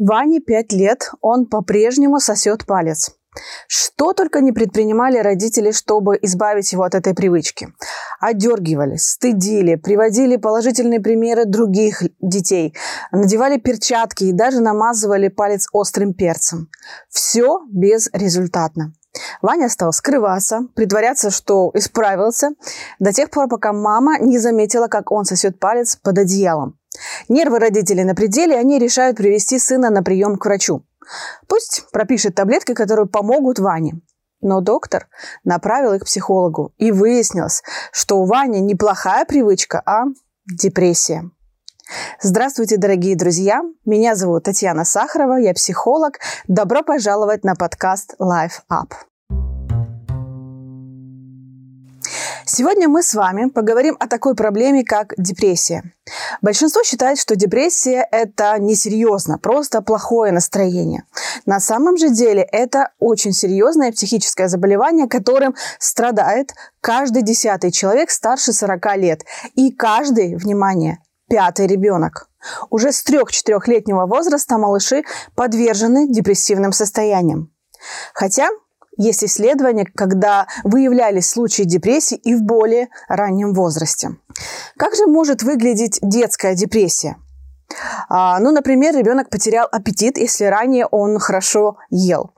Ване пять лет, он по-прежнему сосет палец. Что только не предпринимали родители, чтобы избавить его от этой привычки. Одергивали, стыдили, приводили положительные примеры других детей, надевали перчатки и даже намазывали палец острым перцем. Все безрезультатно. Ваня стал скрываться, притворяться, что исправился, до тех пор, пока мама не заметила, как он сосет палец под одеялом. Нервы родителей на пределе, они решают привести сына на прием к врачу. Пусть пропишет таблетки, которые помогут Ване. Но доктор направил их к психологу, и выяснилось, что у Вани не плохая привычка, а депрессия. Здравствуйте, дорогие друзья! Меня зовут Татьяна Сахарова, я психолог. Добро пожаловать на подкаст Life Up. Сегодня мы с вами поговорим о такой проблеме, как депрессия. Большинство считает, что депрессия – это несерьезно, просто плохое настроение. На самом же деле это очень серьезное психическое заболевание, которым страдает каждый десятый человек старше 40 лет. И каждый, внимание, пятый ребенок. Уже с 3-4-летнего возраста малыши подвержены депрессивным состояниям. Хотя есть исследования, когда выявлялись случаи депрессии и в более раннем возрасте. Как же может выглядеть детская депрессия? А, ну, например, ребенок потерял аппетит, если ранее он хорошо ел.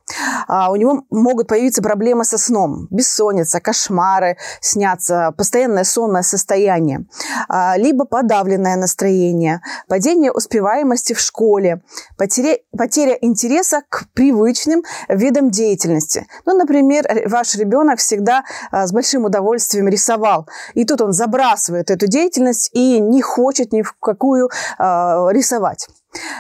А, у него могут появиться проблемы со сном, бессонница, кошмары, снятся, постоянное сонное состояние, а, либо подавленное настроение, падение успеваемости в школе, потеря, потеря интереса к привычным видам деятельности. Ну, например, ваш ребенок всегда а, с большим удовольствием рисовал, и тут он забрасывает эту деятельность и не хочет ни в какую рисовать.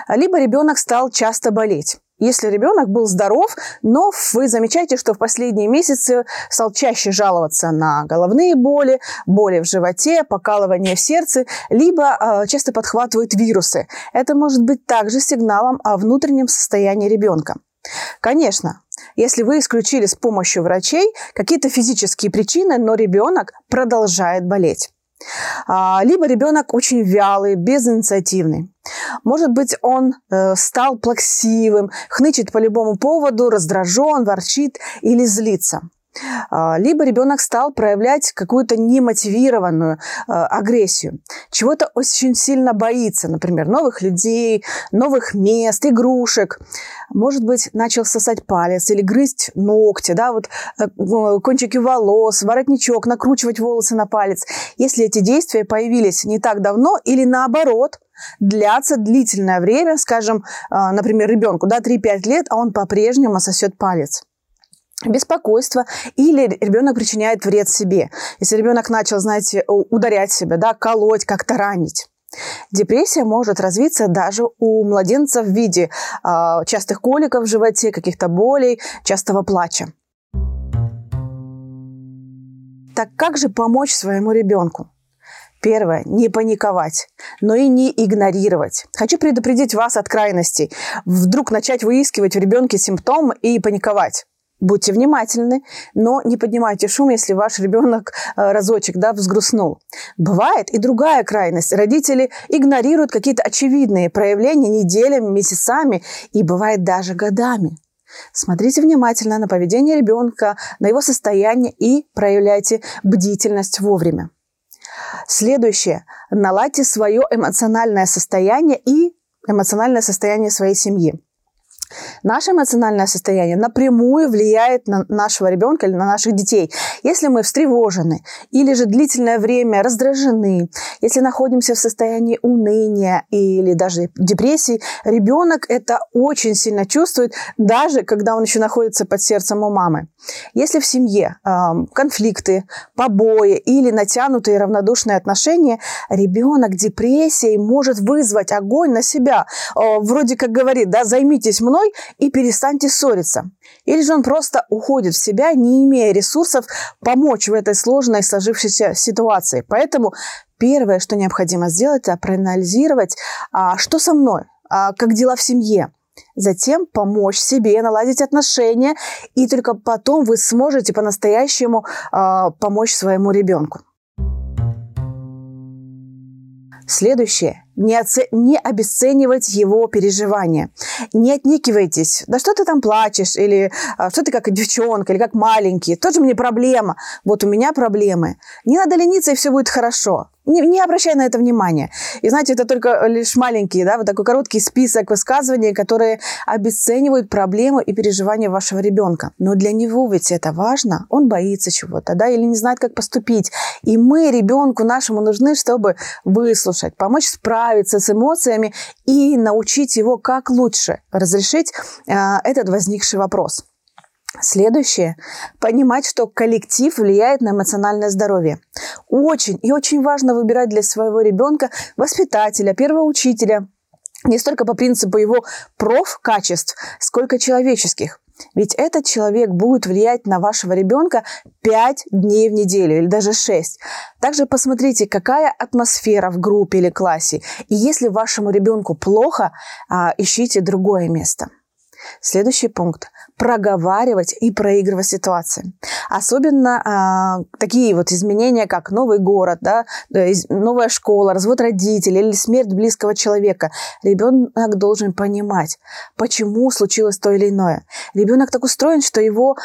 Либо ребенок стал часто болеть. Если ребенок был здоров, но вы замечаете, что в последние месяцы стал чаще жаловаться на головные боли, боли в животе, покалывание в сердце, либо э, часто подхватывает вирусы. Это может быть также сигналом о внутреннем состоянии ребенка. Конечно, если вы исключили с помощью врачей какие-то физические причины, но ребенок продолжает болеть. А, либо ребенок очень вялый, безинициативный. Может быть, он э, стал плаксивым, хнычет по любому поводу, раздражен, ворчит или злится. А, либо ребенок стал проявлять какую-то немотивированную э, агрессию, чего-то очень сильно боится, например, новых людей, новых мест, игрушек. Может быть, начал сосать палец или грызть ногти, да, вот э, кончики волос, воротничок, накручивать волосы на палец. Если эти действия появились не так давно или наоборот, длятся длительное время, скажем, э, например, ребенку, да, 3-5 лет, а он по-прежнему сосет палец беспокойство или ребенок причиняет вред себе. Если ребенок начал, знаете, ударять себя, да, колоть, как-то ранить. Депрессия может развиться даже у младенца в виде э, частых коликов в животе, каких-то болей, частого плача. Так как же помочь своему ребенку? Первое, не паниковать, но и не игнорировать. Хочу предупредить вас от крайностей. Вдруг начать выискивать в ребенке симптомы и паниковать. Будьте внимательны, но не поднимайте шум, если ваш ребенок э, разочек да, взгрустнул. Бывает и другая крайность. Родители игнорируют какие-то очевидные проявления неделями, месяцами и бывает даже годами. Смотрите внимательно на поведение ребенка, на его состояние и проявляйте бдительность вовремя. Следующее. Наладьте свое эмоциональное состояние и эмоциональное состояние своей семьи. Наше эмоциональное состояние напрямую влияет на нашего ребенка или на наших детей. Если мы встревожены или же длительное время раздражены, если находимся в состоянии уныния или даже депрессии, ребенок это очень сильно чувствует, даже когда он еще находится под сердцем у мамы. Если в семье э, конфликты, побои или натянутые равнодушные отношения, ребенок депрессией может вызвать огонь на себя. Э, вроде как говорит, да, займитесь мной и перестаньте ссориться. Или же он просто уходит в себя, не имея ресурсов помочь в этой сложной сложившейся ситуации. Поэтому первое, что необходимо сделать, это проанализировать, а, что со мной, а, как дела в семье, затем помочь себе наладить отношения, и только потом вы сможете по-настоящему э, помочь своему ребенку. Следующее не, оце... не обесценивать его переживания. Не отникивайтесь. Да что ты там плачешь? Или а, что ты как девчонка, или как маленький? Тоже мне проблема. Вот у меня проблемы. Не надо лениться, и все будет хорошо. Не, не обращай на это внимания. И знаете, это только лишь маленький, да, вот такой короткий список высказываний, которые обесценивают проблемы и переживания вашего ребенка. Но для него ведь это важно. Он боится чего-то, да, или не знает, как поступить. И мы ребенку нашему нужны, чтобы выслушать, помочь справиться с эмоциями и научить его, как лучше разрешить э, этот возникший вопрос. Следующее. Понимать, что коллектив влияет на эмоциональное здоровье. Очень и очень важно выбирать для своего ребенка воспитателя, первого учителя, не столько по принципу его проф-качеств, сколько человеческих. Ведь этот человек будет влиять на вашего ребенка 5 дней в неделю или даже 6. Также посмотрите, какая атмосфера в группе или классе. И если вашему ребенку плохо, а, ищите другое место. Следующий пункт – проговаривать и проигрывать ситуации. Особенно э, такие вот изменения, как новый город, да, новая школа, развод родителей или смерть близкого человека. Ребенок должен понимать, почему случилось то или иное. Ребенок так устроен, что его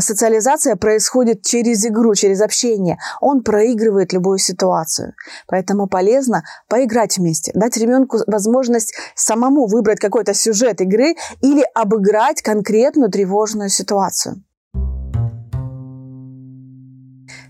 социализация происходит через игру, через общение. Он проигрывает любую ситуацию. Поэтому полезно поиграть вместе, дать ребенку возможность самому выбрать какой-то сюжет игры или обыграть конкретную тревожную ситуацию.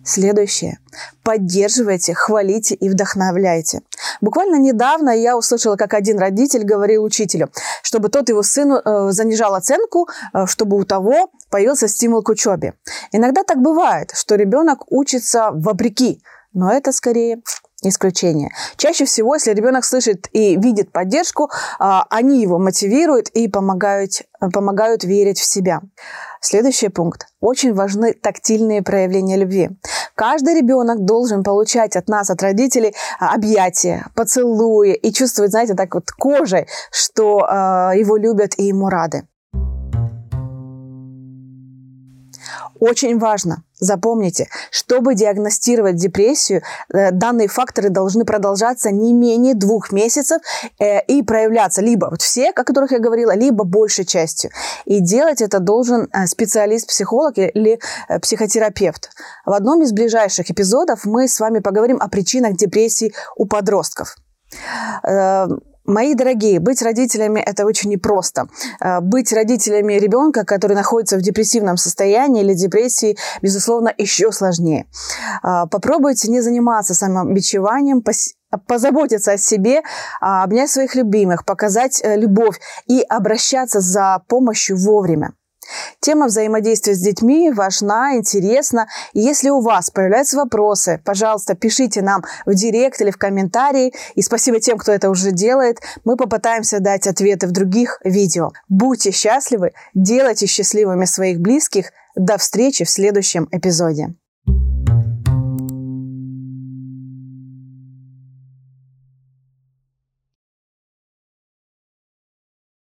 Следующее. Поддерживайте, хвалите и вдохновляйте. Буквально недавно я услышала, как один родитель говорил учителю, чтобы тот его сыну э, занижал оценку, э, чтобы у того появился стимул к учебе. Иногда так бывает, что ребенок учится вопреки, но это скорее исключение. Чаще всего, если ребенок слышит и видит поддержку, а, они его мотивируют и помогают, помогают верить в себя. Следующий пункт. Очень важны тактильные проявления любви. Каждый ребенок должен получать от нас, от родителей, а, объятия, поцелуи и чувствовать, знаете, так вот кожей, что э, его любят и ему рады. Очень важно, запомните, чтобы диагностировать депрессию, э, данные факторы должны продолжаться не менее двух месяцев э, и проявляться либо вот все, о которых я говорила, либо большей частью. И делать это должен э, специалист-психолог или психотерапевт. В одном из ближайших эпизодов мы с вами поговорим о причинах депрессии у подростков. Мои дорогие, быть родителями – это очень непросто. Э, быть родителями ребенка, который находится в депрессивном состоянии или депрессии, безусловно, еще сложнее. Э, попробуйте не заниматься самобичеванием, позаботиться о себе, а, обнять своих любимых, показать э, любовь и обращаться за помощью вовремя. Тема взаимодействия с детьми важна, интересна. И если у вас появляются вопросы, пожалуйста, пишите нам в директ или в комментарии. И спасибо тем, кто это уже делает. Мы попытаемся дать ответы в других видео. Будьте счастливы, делайте счастливыми своих близких. До встречи в следующем эпизоде.